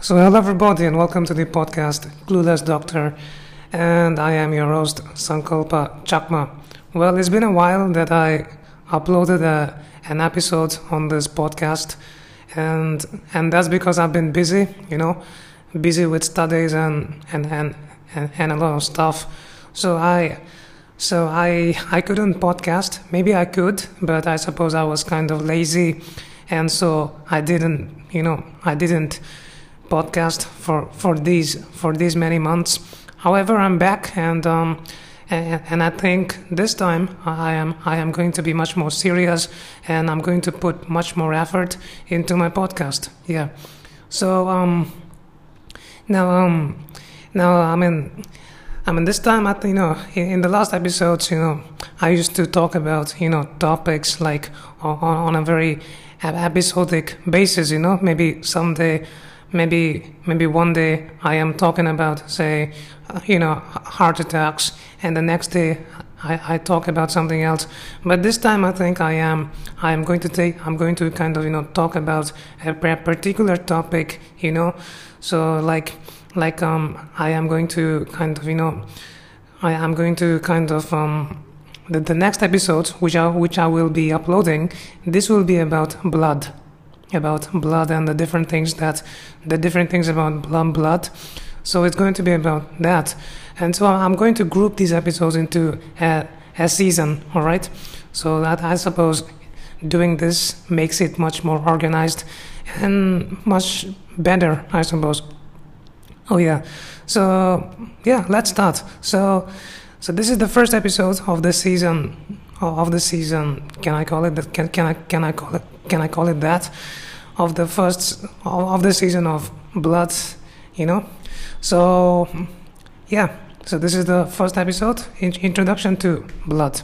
So, hello everybody, and welcome to the podcast Clueless Doctor. And I am your host, Sankalpa Chakma. Well, it's been a while that I uploaded a, an episode on this podcast, and and that's because I've been busy, you know, busy with studies and and and, and, and a lot of stuff. So I so I I couldn't podcast. Maybe I could, but I suppose I was kind of lazy, and so I didn't, you know, I didn't podcast for for these for these many months. However, I'm back and. Um, and, and I think this time I am I am going to be much more serious and I'm going to put much more effort into my podcast. Yeah. So um now um now I mean I mean this time I you know in, the last episodes you know I used to talk about you know topics like on, on a very episodic basis you know maybe someday maybe maybe one day I am talking about say uh, you know heart attacks and the next day I, I talk about something else. But this time I think I am I am going to take I'm going to kind of you know talk about a particular topic you know? So like like um I am going to kind of you know I am going to kind of um the, the next episode which I which I will be uploading this will be about blood about blood and the different things that the different things about blood blood. So it's going to be about that. And so i'm going to group these episodes into a, a season all right? So that i suppose doing this makes it much more organized and much better i suppose. Oh yeah. So yeah let's start. So so this is the first episode of the season of the season can i call it that can, can i can i call it can I call it that, of the first of the season of Blood, you know. So yeah, so this is the first episode, introduction to Blood.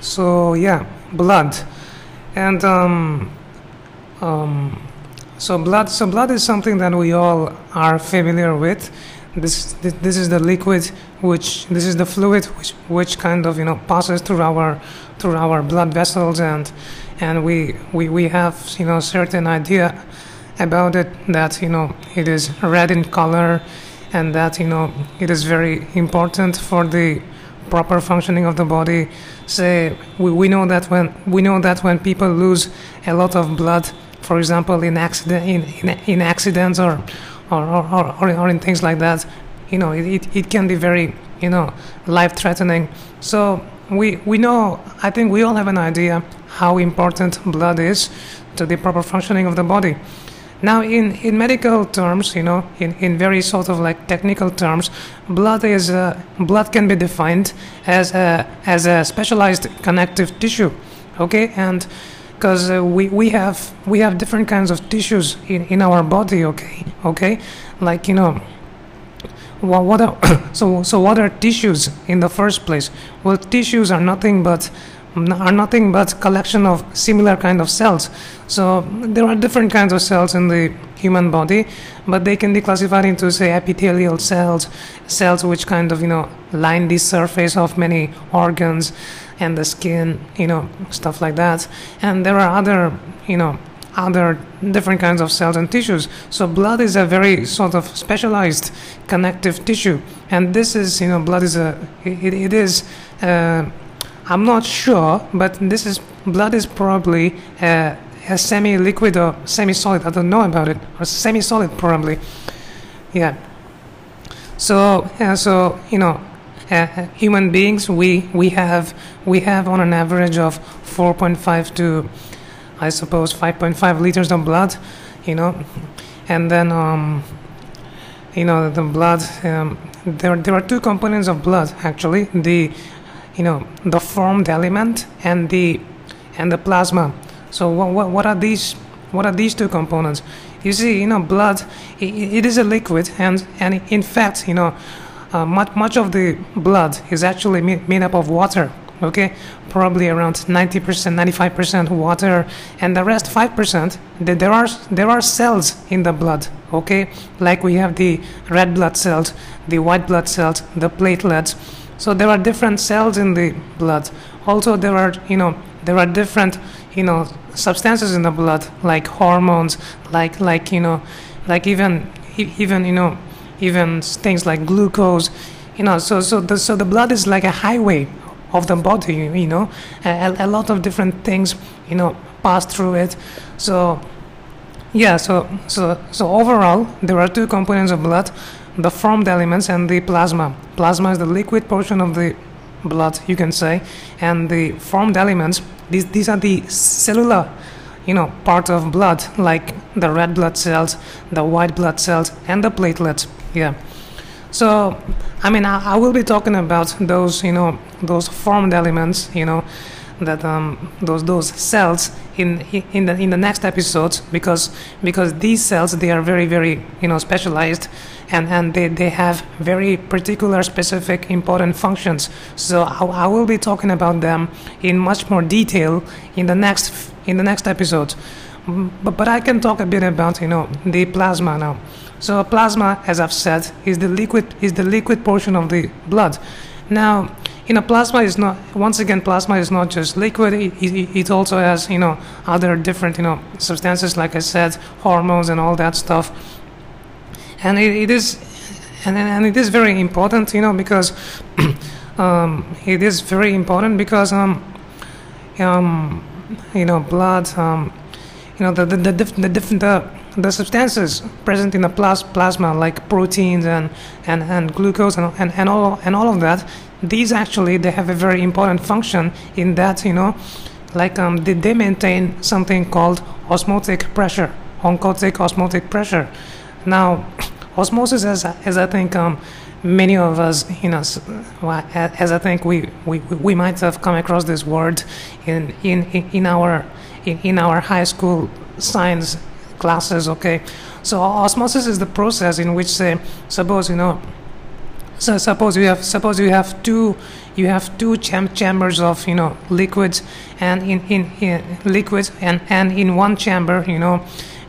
So yeah, blood, and um, um, so blood. So blood is something that we all are familiar with this, this is the liquid which this is the fluid which which kind of you know passes through our through our blood vessels and and we we, we have you know certain idea about it that you know it is red in color and that you know it is very important for the proper functioning of the body. Say we, we know that when we know that when people lose a lot of blood for example in accident in, in, in accidents or or, or, or, or in things like that, you know, it, it can be very, you know, life threatening. So we, we know, I think we all have an idea how important blood is to the proper functioning of the body. Now, in, in medical terms, you know, in, in very sort of like technical terms, blood is uh, blood can be defined as a, as a specialized connective tissue, okay, and because uh, we, we have we have different kinds of tissues in, in our body okay? Okay? Like you know what, what are so so what are tissues in the first place? Well tissues are nothing but are nothing but collection of similar kind of cells. So there are different kinds of cells in the human body but they can be classified into say epithelial cells cells which kind of you know line the surface of many organs and the skin, you know, stuff like that. And there are other, you know, other different kinds of cells and tissues. So blood is a very sort of specialized connective tissue, and this is, you know, blood is a, it, it is. Uh, I'm not sure, but this is blood is probably a, a semi-liquid or semi-solid. I don't know about it, or semi-solid probably. Yeah. So yeah, so you know, uh, human beings, we, we have we have on an average of 4.5 to, I suppose, 5.5 liters of blood, you know, and then um, you know the blood. Um, there there are two components of blood actually. The you know the formed element and the and the plasma. So what what, what are these? What are these two components? You see, you know, blood. it, it is a liquid, and and in fact, you know uh, much, much of the blood is actually made up of water okay? Probably around 90% 95% water and the rest 5% there are there are cells in the blood okay? Like we have the red blood cells the white blood cells the platelets. So there are different cells in the blood. Also there are you know there are different you know substances in the blood like hormones like like you know like even even you know even things like glucose you know so so the so the blood is like a highway of the body you know a, a lot of different things you know pass through it. So yeah so so so overall there are two components of blood the formed elements and the plasma. Plasma is the liquid portion of the blood you can say and the formed elements these these are the cellular you know part of blood like the red blood cells the white blood cells and the platelets yeah. So i mean i, I will be talking about those you know those formed elements you know that um, those those cells in in the in the next episodes because because these cells they are very very you know specialized and and they, they have very particular specific important functions. So I, I will be talking about them in much more detail in the next in the next episode. But, but I can talk a bit about you know the plasma now so plasma as I've said is the liquid is the liquid portion of the blood. Now you know plasma is not once again plasma is not just liquid it, it, it, also has you know other different you know substances like i said hormones and all that stuff. And it, it is and, and it is very important you know because um, it is very important because um, um, you know blood um, you know the the the, diff- the different the, the substances present in the plas- plasma like proteins and, and, and glucose and, and, and all and all of that these actually they have a very important function in that you know like um, they, they maintain something called osmotic pressure oncotic osmotic pressure. Now osmosis as, as i think um, many of us you know as i think we, we, we might have come across this word in, in, in our in, in our high school science classes okay. So osmosis is the process in which say suppose you know so suppose you have suppose you have two you have two cham- chambers of you know liquids and in, in, in liquids and and in one chamber you know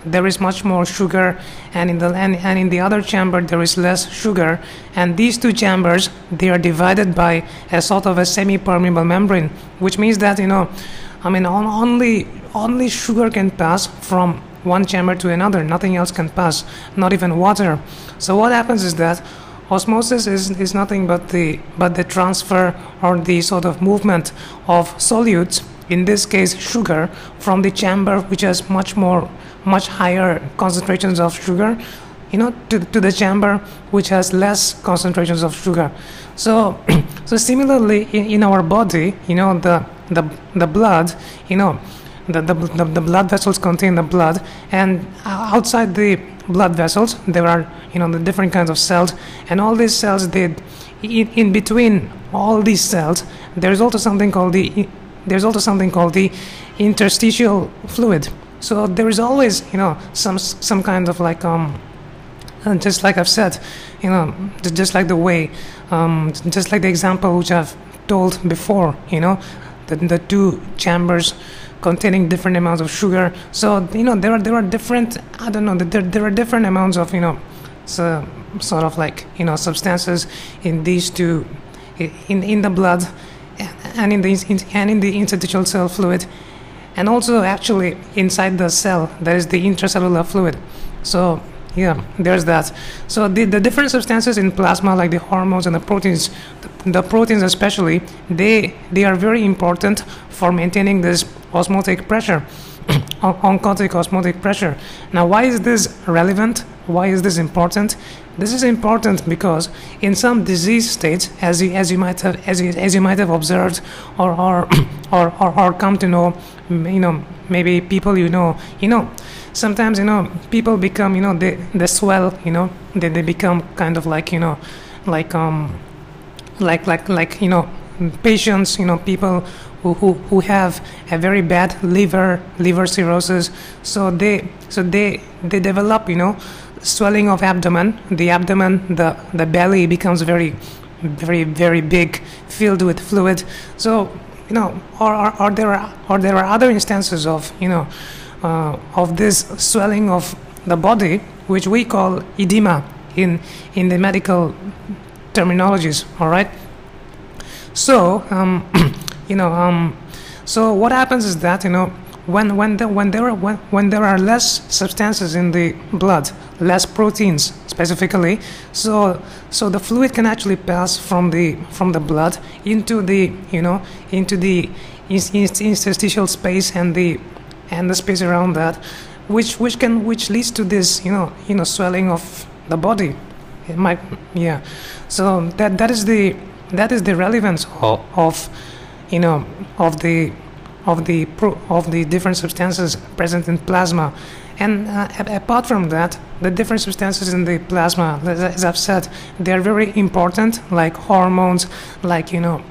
there is much more sugar and in the and, and in the other chamber there is less sugar. And these two chambers they are divided by a sort of a semi-permeable membrane which means that you know i mean on, only only sugar can pass from one chamber to another nothing else can pass not even water. So what happens is that osmosis is, is nothing but the but the transfer or the sort of movement of solutes in this case sugar from the chamber which has much more much higher concentrations of sugar you know to, to the chamber which has less concentrations of sugar. So so similarly in, in our body you know the the the blood you know the, the, the, the blood vessels contain the blood and outside the blood vessels there are you know the different kinds of cells and all these cells they in, in between all these cells there's also something called the there's also something called the interstitial fluid. So there is always you know some some kind of like um and just like I've said you know just like the way um just like the example which I've told before you know the, the two chambers containing different amounts of sugar. So you know there are there are different I don't know there there are different amounts of you know so, sort of like you know substances in these two in in the blood and in the in, and in the interstitial cell fluid and also actually inside the cell there is the intracellular fluid. So yeah there's that so the, the different substances in plasma like the hormones and the proteins the, the proteins especially they they are very important for maintaining this osmotic pressure oncotic osmotic pressure. Now why is this relevant? Why is this important? This is important because in some disease states as you, as you might have as you, as you might have observed or or, or or or come to know you know maybe people you know you know sometimes you know people become you know they they swell you know they, they become kind of like you know like um like like like you know patients you know people who, who, who have a very bad liver liver cirrhosis. So they so they they develop you know swelling of abdomen. The abdomen the the belly becomes very very very big filled with fluid. So you know or, or, or there are or there are other instances of you know uh, of this swelling of the body which we call edema in in the medical terminologies all right? So um, you know um, So what happens is that you know when when the, when there are when, when there are less substances in the blood, less proteins specifically, so so the fluid can actually pass from the from the blood into the you know into the interstitial space and the and the space around that, which which can which leads to this you know you know swelling of the body. It might yeah. So that that is the that is the relevance of, of you know of the of the of the different substances present in plasma. And uh, apart from that the different substances in the plasma as i've said they're very important like hormones like you know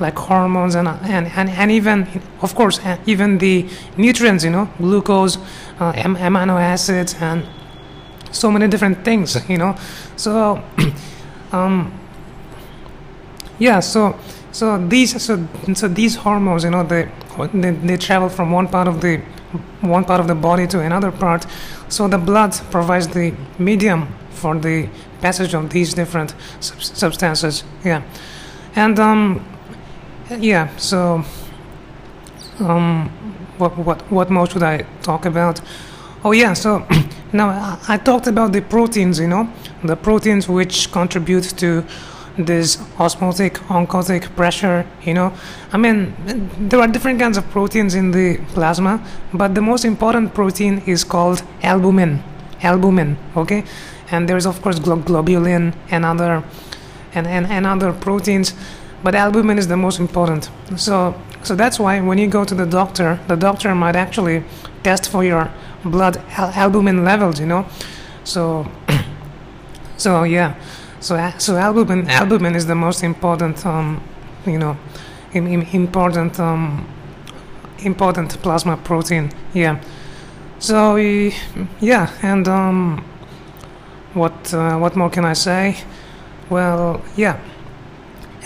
like hormones and and, and, and even of course uh, even the nutrients you know glucose uh, amino acids and so many different things you know. So um, yeah so so these so so these hormones you know they, they they travel from one part of the one part of the body to another part. So the blood provides the medium for the passage of these different sub- substances yeah. And um yeah so um what what what more should i talk about? Oh yeah so now I, I talked about the proteins you know the proteins which contribute to this osmotic oncotic pressure you know? I mean there are different kinds of proteins in the plasma but the most important protein is called albumin albumin okay? And there's of course glo- globulin and other and, and, and other proteins but albumin is the most important. So so that's why when you go to the doctor the doctor might actually test for your blood al- albumin levels you know? So so yeah so so albumin albumin is the most important um, you know important um, important plasma protein yeah. So yeah and um, what uh, what more can I say? Well yeah.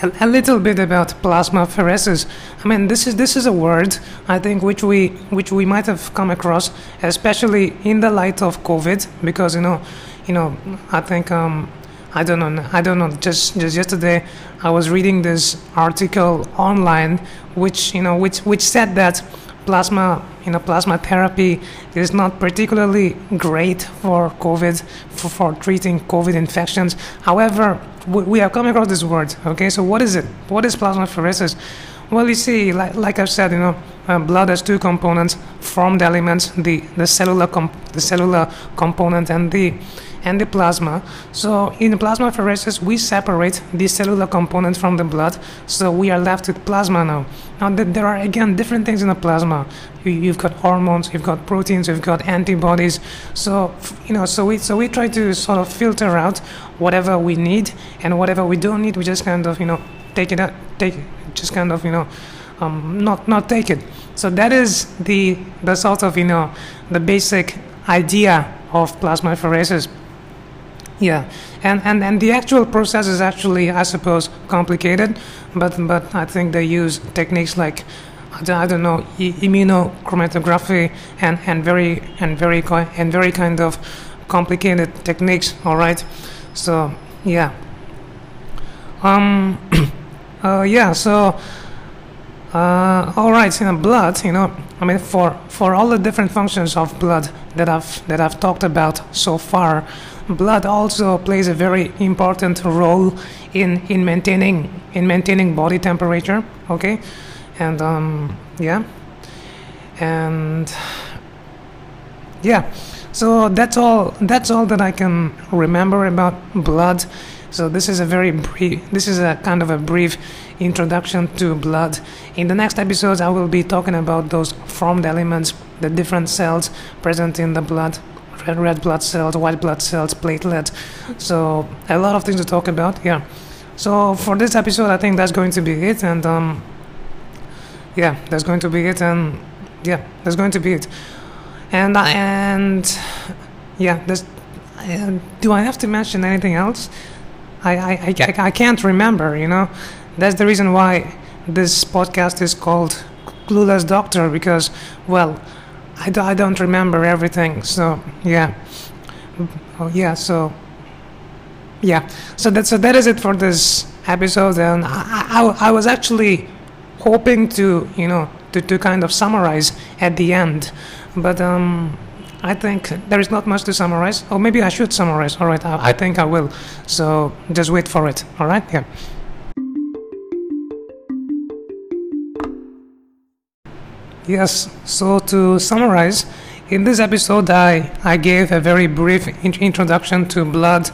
A, a, little bit about plasmapheresis. I mean, this is this is a word I think which we which we might have come across, especially in the light of COVID, because you know, you know, I think um, I don't know. I don't know. Just just yesterday, I was reading this article online, which you know, which which said that plasma, you know, plasma therapy is not particularly great for COVID, for, for treating COVID infections. However, we, we have come across this word. Okay, so what is it? What is plasmapheresis? Well, you see, like, like I've said, you know, uh, blood has two components: formed elements, the the cellular the cellular component, and the and the plasma. So in plasma plasmapheresis, we separate the cellular component from the blood, so we are left with plasma now. Now there are again different things in the plasma. You've got hormones, you've got proteins, you've got antibodies. So you know, so we so we try to sort of filter out whatever we need and whatever we don't need. We just kind of you know take it out, take it, just kind of you know. Um, not not take it. So that is the the sort of you know the basic idea of plasmapheresis. Yeah, and, and, and the actual process is actually, I suppose, complicated, but but I think they use techniques like I don't know immunochromatography and, and very and very and very kind of complicated techniques. All right, so yeah, um, uh, yeah, so. Uh, all right, you know, blood. You know, I mean, for for all the different functions of blood that I've that I've talked about so far, blood also plays a very important role in, in maintaining in maintaining body temperature okay and um, yeah and yeah so that's all that's all that I can remember about blood so this is a very brief this is a kind of a brief introduction to blood in the next episodes I will be talking about those formed elements the different cells present in the blood red, red blood cells, white blood cells, platelets. So a lot of things to talk about. Yeah. So for this episode, I think that's going to be it. And um, yeah, that's going to be it. And yeah, that's going to be it. And and yeah, this. Uh, do I have to mention anything else? I, I, I, I can't remember, you know. That's the reason why this podcast is called Clueless Doctor because, well, I, do, I don't remember everything. So yeah, oh yeah. So yeah. So that so that is it for this episode. And I, I, I was actually hoping to you know to, to kind of summarize at the end. But um, I think there is not much to summarize. Or maybe I should summarize. All right, I, I think I will. So just wait for it. All right, yeah. Yes, so to summarize, in this episode I, I gave a very brief in- introduction to blood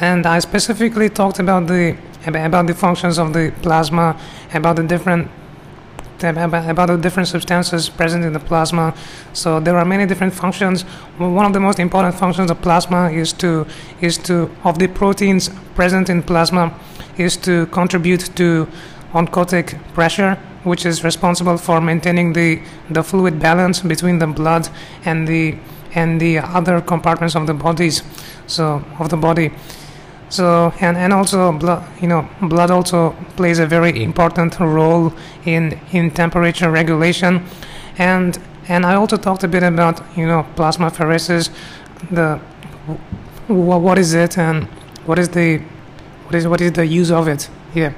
and I specifically talked about the about the functions of the plasma, about the different about the different substances present in the plasma. So there are many different functions. One of the most important functions of plasma is to is to of the proteins present in plasma is to contribute to oncotic pressure, which is responsible for maintaining the the fluid balance between the blood and the and the other compartments of the bodies. So of the body. So and and also blood, you know, blood also plays a very important role in in temperature regulation, and and I also talked a bit about you know plasma plasmapheresis, the what is it and what is the what is what is the use of it? Yeah.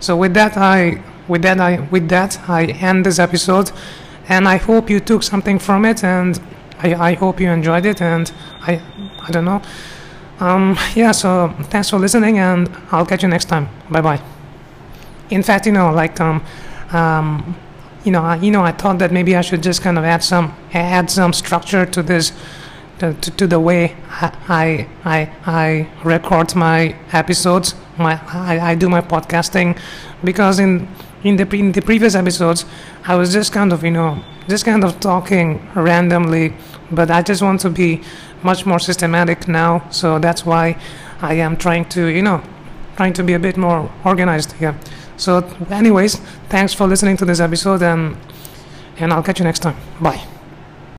So with that I with that I with that I end this episode, and I hope you took something from it, and I I hope you enjoyed it, and I I don't know. Um, yeah, so thanks for listening, and I'll catch you next time. Bye bye. In fact, you know, like um, um, you know, I, you know, I thought that maybe I should just kind of add some add some structure to this, to, to, to the way I, I I record my episodes. My I, I do my podcasting, because in in the in the previous episodes, I was just kind of you know just kind of talking randomly, but I just want to be much more systematic now. So that's why I am trying to, you know, trying to be a bit more organized here. So, anyways, thanks for listening to this episode, and and I'll catch you next time. Bye.